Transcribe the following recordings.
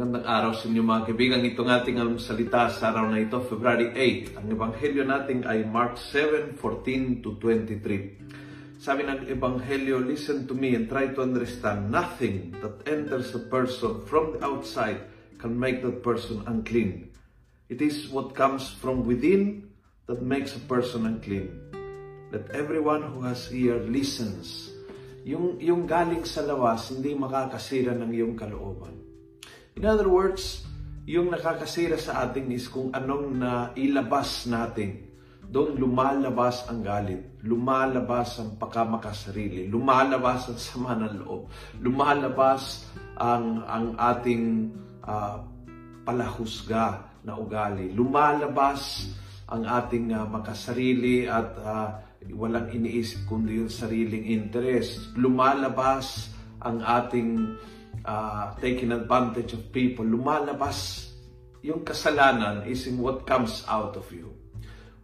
araw sa inyo mga kaibigan. Itong ating salita sa araw na ito, February 8. Ang ebanghelyo natin ay Mark 7:14 to 23. Sabi ng ebanghelyo, listen to me and try to understand. Nothing that enters a person from the outside can make that person unclean. It is what comes from within that makes a person unclean. Let everyone who has ear listens. Yung, yung galing sa lawas, hindi makakasira ng iyong kalooban. In other words, yung nakakasira sa atin is kung anong na ilabas natin. Doon lumalabas ang galit, lumalabas ang pakamakasarili, lumalabas ang sama ng loob, lumalabas ang, ang ating uh, palahusga na ugali, lumalabas ang ating uh, makasarili at uh, walang iniisip kundi yung sariling interest, lumalabas ang ating uh, taking advantage of people, lumalabas yung kasalanan is in what comes out of you.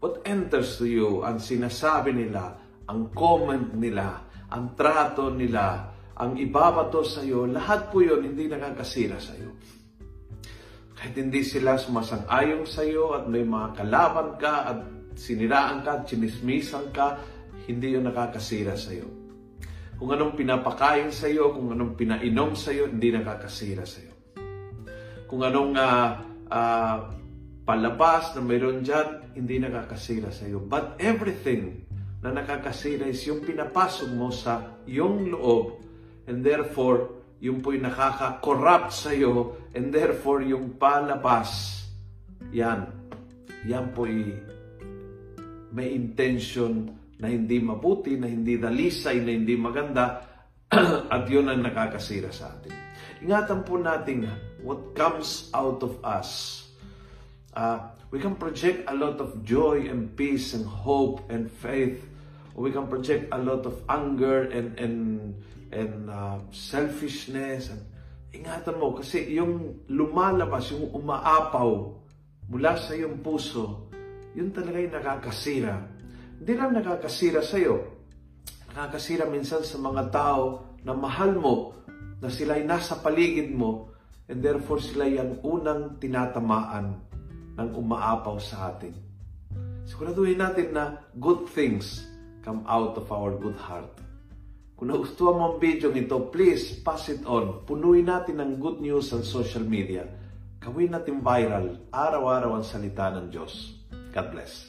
What enters to you, ang sinasabi nila, ang comment nila, ang trato nila, ang ibabato sa iyo, lahat po yun hindi nakakasira sa iyo. Kahit hindi sila sumasang-ayon sa iyo at may mga kalaban ka at siniraan ka, chinismisan ka, hindi yun nakakasira sa iyo. Kung anong pinapakain sa iyo, kung anong pinainom sa iyo, hindi nakakasira sa iyo. Kung anong uh, uh, palabas na mayroon dyan, hindi nakakasira sa iyo. But everything na nakakasira is yung pinapasok mo sa iyong loob and therefore, yung po'y nakaka-corrupt sa iyo and therefore, yung palabas, yan, yan po'y may intention na hindi mabuti, na hindi dalisay, na hindi maganda, at yun ang nakakasira sa atin. Ingatan po natin what comes out of us. Uh, we can project a lot of joy and peace and hope and faith. Or we can project a lot of anger and and and uh, selfishness. And, ingatan mo kasi yung lumalabas, yung umaapaw mula sa iyong puso, yun talaga yung nakakasira hindi lang nakakasira sa iyo, nakakasira minsan sa mga tao na mahal mo, na sila ay nasa paligid mo, and therefore sila ang unang tinatamaan ng umaapaw sa atin. Siguraduhin natin na good things come out of our good heart. Kung nagustuhan mo ang video nito, please pass it on. Punuin natin ng good news sa social media. Gawin natin viral, araw-araw ang salita ng Diyos. God bless.